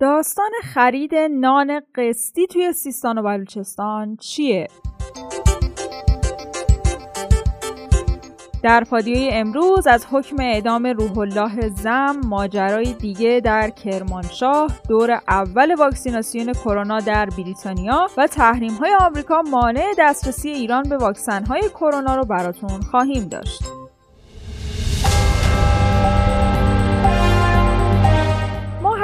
داستان خرید نان قسطی توی سیستان و بلوچستان چیه؟ در پادیوی امروز از حکم اعدام روح الله زم ماجرای دیگه در کرمانشاه دور اول واکسیناسیون کرونا در بریتانیا و تحریم های آمریکا مانع دسترسی ایران به واکسن های کرونا رو براتون خواهیم داشت.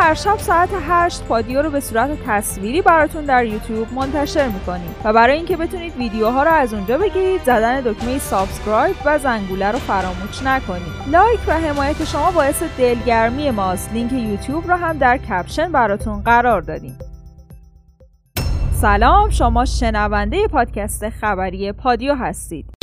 هر شب ساعت 8 پادیو رو به صورت تصویری براتون در یوتیوب منتشر می‌کنیم و برای اینکه بتونید ویدیوها رو از اونجا بگیرید زدن دکمه subscribe و زنگوله رو فراموش نکنید. لایک و حمایت شما باعث دلگرمی ماست. لینک یوتیوب رو هم در caption براتون قرار دادیم. سلام شما شنونده پادکست خبری پادیو هستید.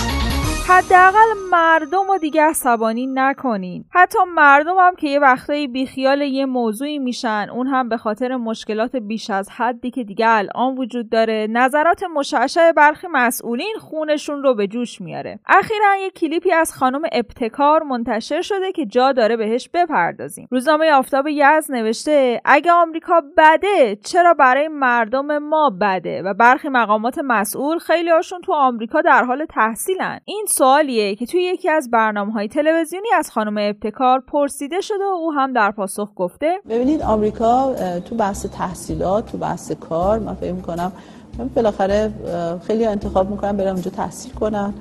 حداقل مردم رو دیگه عصبانی نکنین. حتی مردم هم که یه وقتایی بیخیال یه موضوعی میشن اون هم به خاطر مشکلات بیش از حدی که دیگه الان وجود داره نظرات مشعشع برخی مسئولین خونشون رو به جوش میاره. اخیرا یه کلیپی از خانم ابتکار منتشر شده که جا داره بهش بپردازیم. روزنامه آفتاب یز نوشته اگه آمریکا بده چرا برای مردم ما بده؟ و برخی مقامات مسئول خیلی هاشون تو آمریکا در حال تحصیلن. این سوالیه که توی یکی از برنامه های تلویزیونی از خانم ابتکار پرسیده شده و او هم در پاسخ گفته. ببینید آمریکا تو بحث تحصیلات تو بحث کار من فکر می‌کنم بالاخره خیلی انتخاب می‌کنن برن اونجا تحصیل کنن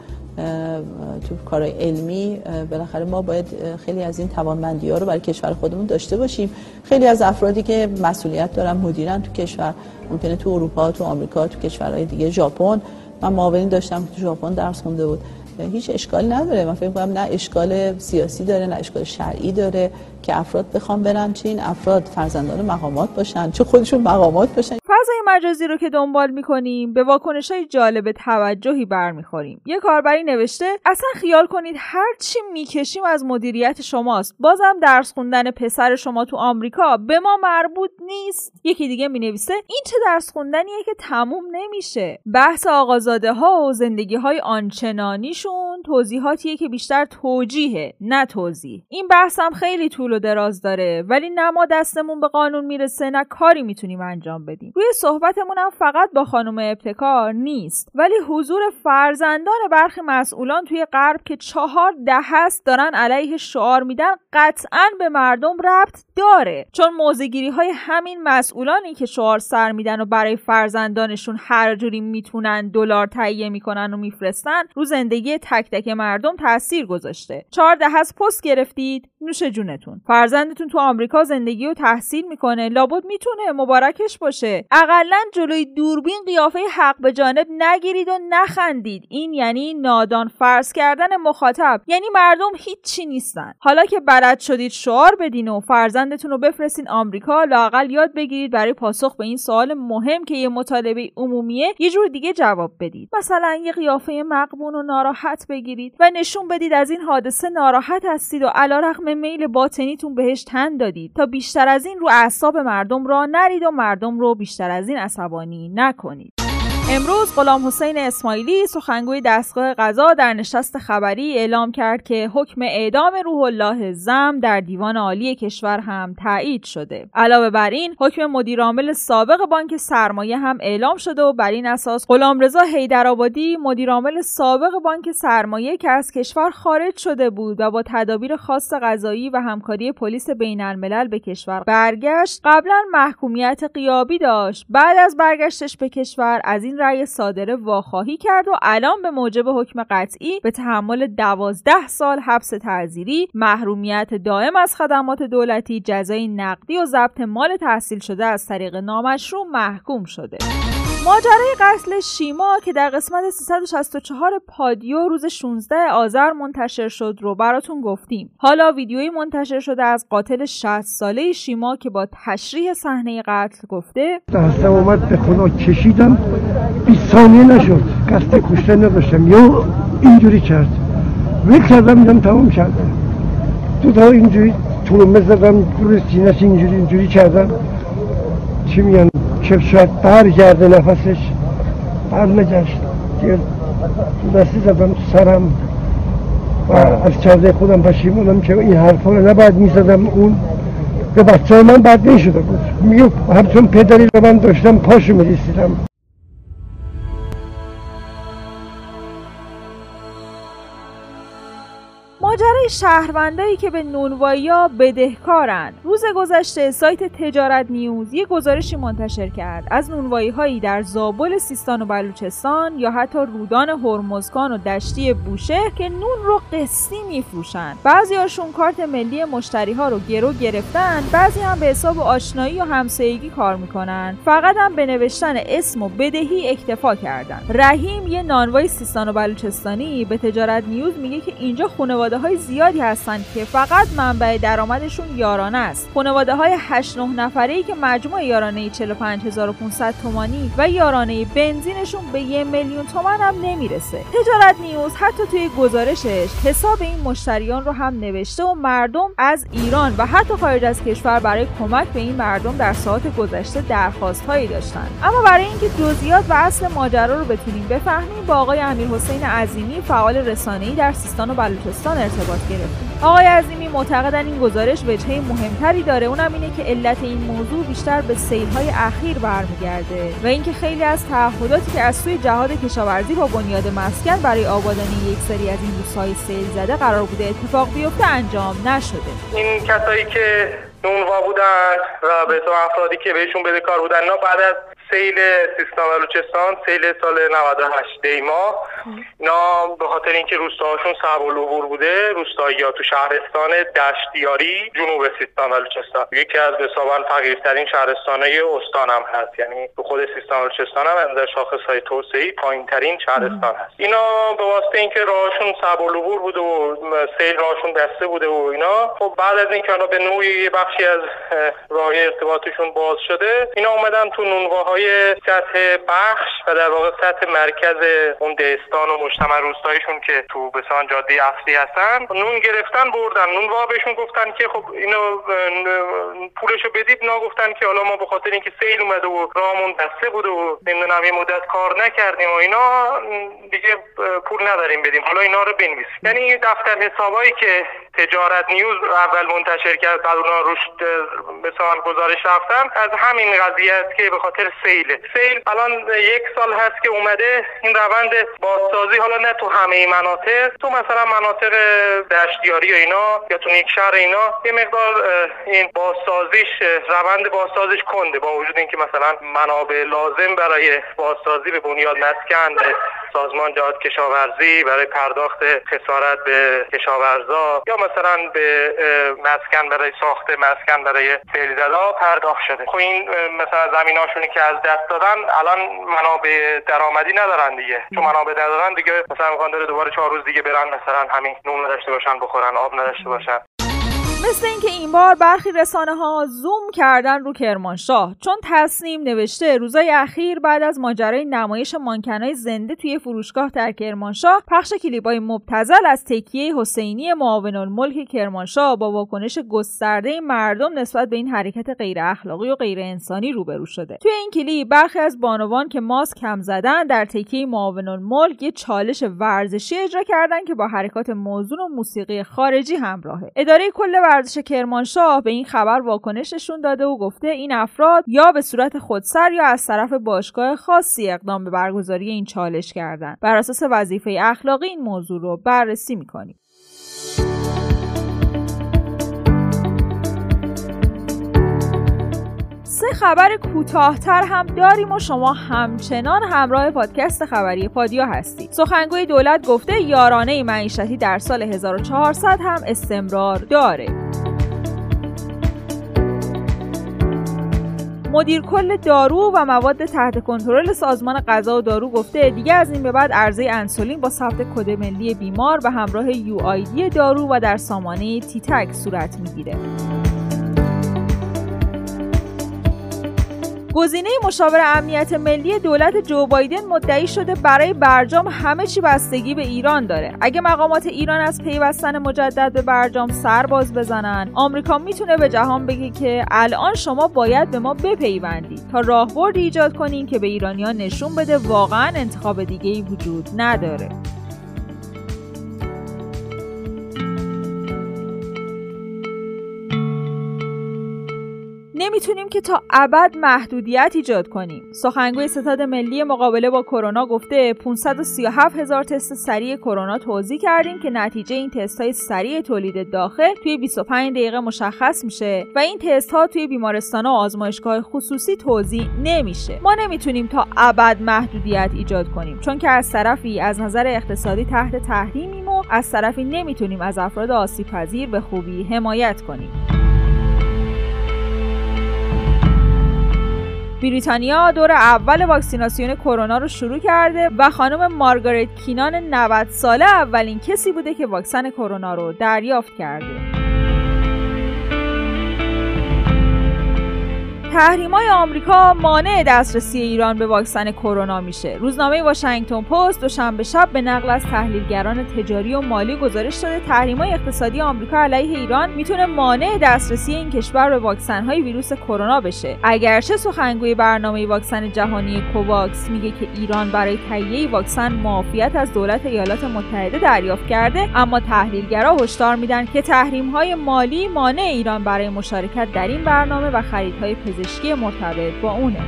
تو کارهای علمی بالاخره ما باید خیلی از این توانمندی ها رو برای کشور خودمون داشته باشیم. خیلی از افرادی که مسئولیت دارن مدیرن تو کشور ممکنه تو اروپا تو آمریکا تو کشورهای دیگه ژاپن. من معاونی داشتم که تو ژاپن درس خونده بود. هیچ اشکالی نداره. من فکر کنم نه اشکال سیاسی داره نه اشکال شرعی داره که افراد بخوام برن چین افراد فرزندان مقامات باشن چه خودشون مقامات باشن. فضای مجازی رو که دنبال می‌کنیم به واکنش های جالب توجهی برمیخوریم. یه کاربری نوشته اصلا خیال کنید هر چی می‌کشیم از مدیریت شماست. بازم درس خوندن پسر شما تو آمریکا به ما مربوط نیست. یکی دیگه می‌نویسه این چه درس خوندنیه که تموم نمیشه. بحث آقازاده ها و زندگی های آنچنانیشون توضیحاتیه که بیشتر توجیهه نه توضیح. این هم خیلی طول و دراز داره ولی نه ما دستمون به قانون می‌رسه نه کاری می‌تونیم انجام بدیم. روی صحبتمون هم فقط با خانم ابتکار نیست. ولی حضور فرزندان برخی مسئولان توی غرب که چهار ده هست دارن علیه شعار میدن قطعا به مردم ربط داره. چون موزگیری های همین مسئولانی که شعار سر میدن و برای فرزندانشون هر جوری می‌تونن دلار تهیه می‌کنن و میفرستن رو زندگی تک تک مردم تاثیر گذاشته. چهار ده هست پست گرفتید؟ نوش جونتون. فرزندتون تو آمریکا زندگی و تحصیل می‌کنه. لابد می‌تونه مبارکش باشه. اقلا جلوی دوربین قیافه حق به جانب نگیرید و نخندید. این یعنی نادان فرض کردن مخاطب. یعنی مردم هیچی نیستن. حالا که بلد شدید شعار بدین و فرزندتون رو بفرستین آمریکا لاقل یاد بگیرید برای پاسخ به این سوال مهم که یه مطالبه عمومیه یه جور دیگه جواب بدید. مثلا یه قیافه مقبون و ناراحت بگیرید و نشون بدید از این حادثه ناراحت هستید و علیرغم میل باطنیتون بهش تن دادید تا بیشتر از این رو اعصاب مردم را نرید و مردم رو بیشتر از این عصبانی نکنید. امروز غلام حسین اسماعیلی سخنگوی دستگاه قضا در نشست خبری اعلام کرد که حکم اعدام روح الله زم در دیوان عالی کشور هم تایید شده. علاوه بر این حکم مدیرعامل سابق بانک سرمایه هم اعلام شده و بر این اساس غلامرضا حیدرآبادی مدیرعامل سابق بانک سرمایه که از کشور خارج شده بود و با تدابیر خاص قضایی و همکاری پلیس بین الملل به کشور برگشت قبلا محکومیت قیابی داشت. بعد از برگشتش به کشور از این رأی صادره واخواهی کرد و الان به موجب حکم قطعی به تحمل دوازده سال حبس تعذیری محرومیت دائم از خدمات دولتی جزای نقدی و ضبط مال تحصیل شده از طریق نامشروع محکوم شده. ماجرای قتل شیما که در قسمت 364 پادیو روز 16 آذر منتشر شد رو براتون گفتیم. حالا ویدیویی منتشر شده از قاتل 60 ساله شیما که با تشریح صحنه قتل گفته دستم اومد به خدا کشیدم 20 ثانیه نشد. قصد کشته نداشتم. یا اینجوری کرد. ویل کردم دیدم تمام کرد. تو تا اینجوری طولمه زدم دور سینش اینجوری اینجوری کردم. چی میگن؟ که شاید برگرده نفسش بر نگشت. دیگه دستی زدم تو سرم و از کرده خودم پشیمونم که این حرفا رو نباید می‌زدم. اون به بچه من بد نشده بود. میگه همچون پدری رو من داشتم پاشو میریسیدم ماجرای شهروندایی که به نونوایی ها بدهکارند. روز گذشته سایت تجارت نیوز یه گزارشی منتشر کرد. از نونوایی هایی در زابل سیستان و بلوچستان یا حتی رودان هرمزگان و دشتی بوشهر که نون رو قسطی میفروشن هاشون کارت ملی مشتری ها رو گرو گرفتن بعضی هم به حساب آشنایی و همسایگی کار می‌کنن. فقط هم به نوشتن اسم و بدهی اکتفا کردن. رحیم یه نانوای سیستان و بلوچستانی به تجارت نیوز میگه که اینجا خانواده های زیادی هستند که فقط منبع درآمدشون یارانه است. خانواده های 8 9 نفره ای که مجموع یارانه 45500 تومانی و یارانه بنزینشون به یه میلیون تومن هم نمی‌رسه. تجارت نیوز حتی توی گزارشش حساب این مشتریان رو هم نوشته و مردم از ایران و حتی خارج از کشور برای کمک به این مردم در ساعت گذشته درخواست هایی داشتن اما برای اینکه جزئیات و اصل ماجرا رو بتونیم بفهمیم با آقای امیر حسین عظیمی فعال رسانه‌ای در سیستان و بلوچستان ارتباط گرفتیم آقای عظیمی معتقدن این گزارش وجهه مهمتری داره. اونم اینه که علت این موضوع بیشتر به سیلهای اخیر برمیگرده و اینکه خیلی از تعهداتی که از سوی جهاد کشاورزی با بنیاد مسکن برای آبادانی یک سری از این روزهای سیل زده قرار بوده اتفاق بیفته انجام نشده. این کسایی که نونوا بودن و به افرادی که بهشون بده کار بودن بعد از سیل سیستان و بلوچستان سیل سال 98 دیما اینا به خاطر اینکه روستاهاشون صعب العبور بوده روستایی ها تو شهرستان دشتیاری جنوب سیستان و بلوچستان یکی از حسابا فقیرترین شهرستان های استان هم هست. یعنی تو خود سیستان و بلوچستان هم از شاخص های توسعه پایین ترین شهرستان هست. اینا به واسطه اینکه راهشون صعب العبور بوده و سیل راهشون بسته بوده و اینا خب بعد از اینکه به نوعی بخشی از راه ارتباطشون باز شده اینا اومدن تو نونواهای های سطح بخش و در واقع سطح مرکز اون دهستان و مجتمع روستایشون که تو بسان جاده اصلی هستن نون گرفتن بردن. نون وا بهشون گفتن که خب اینو پولشو بدید. نگفتن که حالا ما به خاطر اینکه سیل اومده و رامون بسته بود و نمی‌دونم یه مدت کار نکردیم و اینا دیگه پول نداریم بدیم. حالا اینا رو بنویسیم. یعنی دفتر حسابایی که تجارت نیوز اول منتشر کرد بعد اونا روش مثلا گزارش رفتن. از همین قضیه است که به خاطر سیل. سیل الان یک سال هست که اومده. این روند بازسازی حالا نه تو همه مناطق تو مثلا مناطق دشتیاری و اینا یا تو یک شهر اینا یه مقدار این بازسازیش روند بازسازیش کنده با وجود اینکه مثلا منابع لازم برای بازسازی به بنیاد مسکن سازمان جهاد کشاورزی برای پرداخت خسارت به کشاورزا یا مثلا به مسکن برای ساخت مسکن برای فیلزدا پرداخت شده. خب این مثلا زمیناشونی که از دست دادن الان منابع درآمدی ندارن دیگه. چون منابع ندارن دیگه مثلا می‌خوان دوباره چهار روز دیگه برن مثلا همین نون نداشته باشن بخورن آب نداشته باشن. مثل اینکه این بار برخی رسانه ها زوم کردن رو کرمانشاه چون تصنیم نوشته روزای اخیر بعد از ماجرای نمایش مانکنای زنده توی فروشگاه در کرمانشاه پخش کلیپای مبتزل از تکیه حسینی معاون الملک کرمانشاه با واکنش گسترده مردم نسبت به این حرکت غیر اخلاقی و غیر انسانی روبرو شده. توی این کلیپ برخی از بانوان که ماسک کم زدن در تکیه معاون الملک یه چالش ورزشی اجرا کردن که با حرکات موزون و موسیقی خارجی همراهه. اداره کل ورزش کرمانشاه به این خبر واکنش نشون داده و گفته این افراد یا به صورت خودسر یا از طرف باشگاه خاصی اقدام به برگزاری این چالش کردن بر اساس وظیفه اخلاقی این موضوع رو بررسی می‌کنیم. سه خبر کوتاهتر هم داریم و شما همچنان همراه پادکست خبری پادیا هستید سخنگوی دولت گفته یارانه معیشتی در سال 1400 هم استمرار داره مدیر کل دارو و مواد تحت کنترل سازمان غذا و دارو گفته دیگه از این به بعد عرضه انسولین با ثبت کد ملی بیمار و همراه یو دارو و در سامانه تیتک صورت می‌گیره. گزینه مشاور امنیت ملی دولت جو بایدن مدعی شده برای برجام همه چی بستگی به ایران داره. اگه مقامات ایران از پیوستن مجدد به برجام سر باز بزنن آمریکا می‌تونه به جهان بگه که الان شما باید به ما بپیوندید تا راهبردی ایجاد کنین که به ایرانیان نشون بده واقعا انتخاب دیگه ای وجود نداره. نمی‌تونیم که تا ابد محدودیت ایجاد کنیم. سخنگوی ستاد ملی مقابله با کرونا گفته 537 هزار تست سریع کرونا توضیح کردیم که نتیجه این تست های سریع تولید داخل توی 25 دقیقه مشخص میشه و این تست ها توی بیمارستان و آزمایشگاه خصوصی توضیح نمیشه. ما نمی‌تونیم تا ابد محدودیت ایجاد کنیم چون که از طرفی از نظر اقتصادی تحت تحریمیم و از طرفی نمی‌تونیم از افراد آسیب پذیر به خوبی حمایت کنیم. بریتانیا دور اول واکسیناسیون کرونا رو شروع کرده و خانم مارگارت کینان 90 ساله اولین کسی بوده که واکسن کرونا رو دریافت کرده. تحریم های آمریکا مانع دسترسی ایران به واکسن کرونا میشه. روزنامه واشنگتن پست دوشنبه شب به نقل از تحلیلگران تجاری و مالی گزارش داده تحریم های اقتصادی آمریکا علیه ایران می‌تونه مانع دسترسی این کشور به واکسن های ویروس کرونا بشه. اگرچه سخنگوی برنامه واکسن جهانی کوواکس میگه که ایران برای تهیه واکسن معافیت از دولت ایالات متحده دریافت کرده، اما تحلیلگرا هشدار میدن که تحریم های مالی مانع ایران برای مشارکت در این برنامه و خریدهای پزشکی مرتبط با اونه.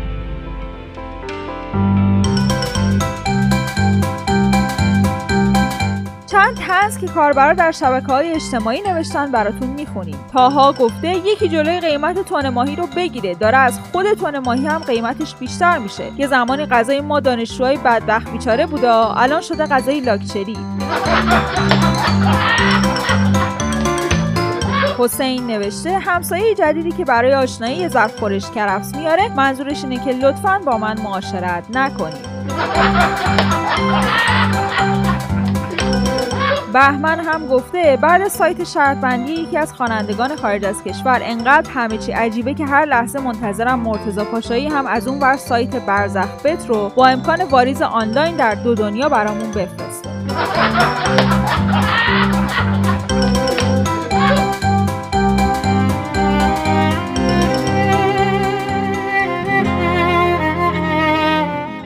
چند تنز که کاربرا در شبکه های اجتماعی نوشتن براتون می‌خونیم. تاها گفته یکی جلوی قیمت تون ماهی رو بگیره. داره از خود تون ماهی هم قیمتش بیشتر میشه. یه زمانی غذای ما دانشجوهای بدبخت بیچاره بودا الان شده غذای لاکچری. حسین نوشته همسایه جدیدی که برای آشنایی ظرف خورش کرفس میاره منظورش اینه که لطفا با من معاشرت نکنید. بهمن هم گفته بعد سایت شرط بندی یکی از خوانندگان خارج از کشور انقدر همه چی عجیبه که هر لحظه منتظرم مرتضی پاشایی هم از اون ور سایت برزخ بت رو با امکان واریز آنلاین در دو دنیا برامون بفرسته.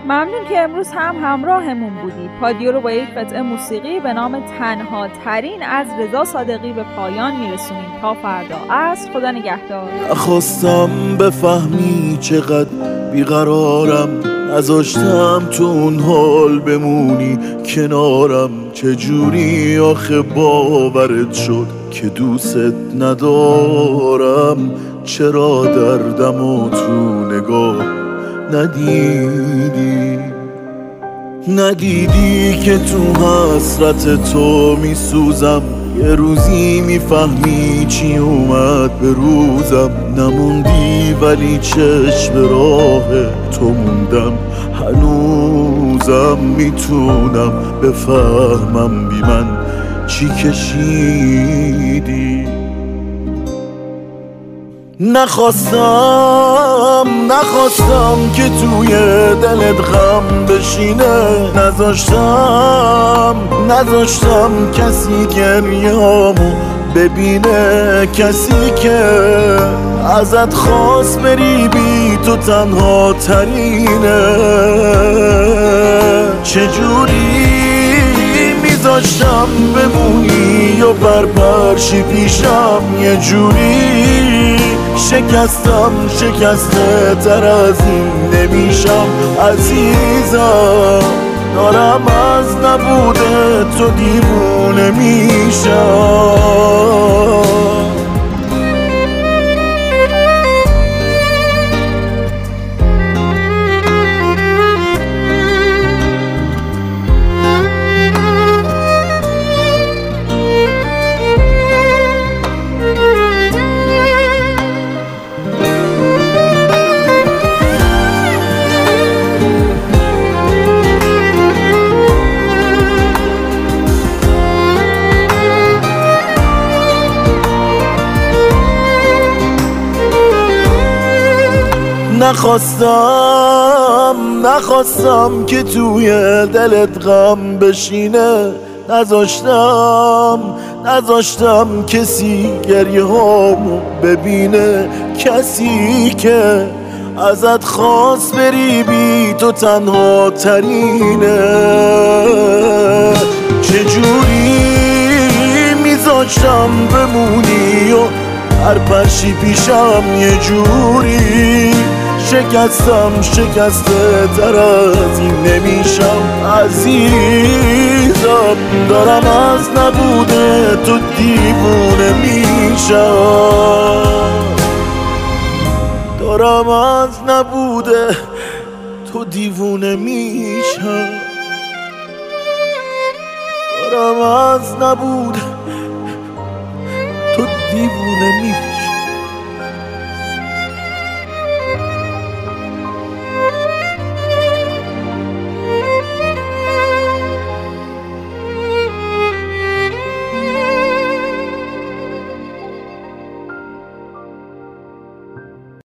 ممنون که امروز هم همراهمون بودید. پادیو رو با یک قطعه موسیقی به نام تنها ترین از رضا صادقی به پایان میرسونیم. تا فردا. از خدا نگهدار. خواستم بفهمی چقدر بیقرارم. نذاشتم تو اون حال بمونی. کنارم چجوری آخه باورت شد که دوست ندارم. چرا دردم و تو نگاه ندیدی؟ ندیدی که تو حسرت تو میسوزم. یه روزی می‌فهمی چی اومد به روزم. نموندی ولی چشم راه تو موندم. هنوزم می‌تونم بفهمم بی من چی کشیدی. نخواستم نخواستم که توی دلت غم بشینه. نذاشتم نذاشتم کسی گریامو ببینه. کسی که ازت خواست بری بی تو تنها ترینه. چجوری میذاشتم بمونی و برپرشی پیشم؟ یه جوری شکستم شکسته تر از این نمیشم. عزیزم دارم از نبوده تو دیوونه میشم. نخواستم نخواستم که توی دلت غم بشینه. نذاشتم نذاشتم کسی گریه هامو ببینه. کسی که ازت خواست بری بی تو تنها ترینه. چجوری میذاشتم بمونی و هر پرشی پیشم یه جوری؟ شکستم شکسته تر از این نمیشم. عزیزم دارم از نبوده تو دیوونه میشم. دارم از نبوده تو دیوونه میشم. دارم از نبوده تو دیوونه میشم.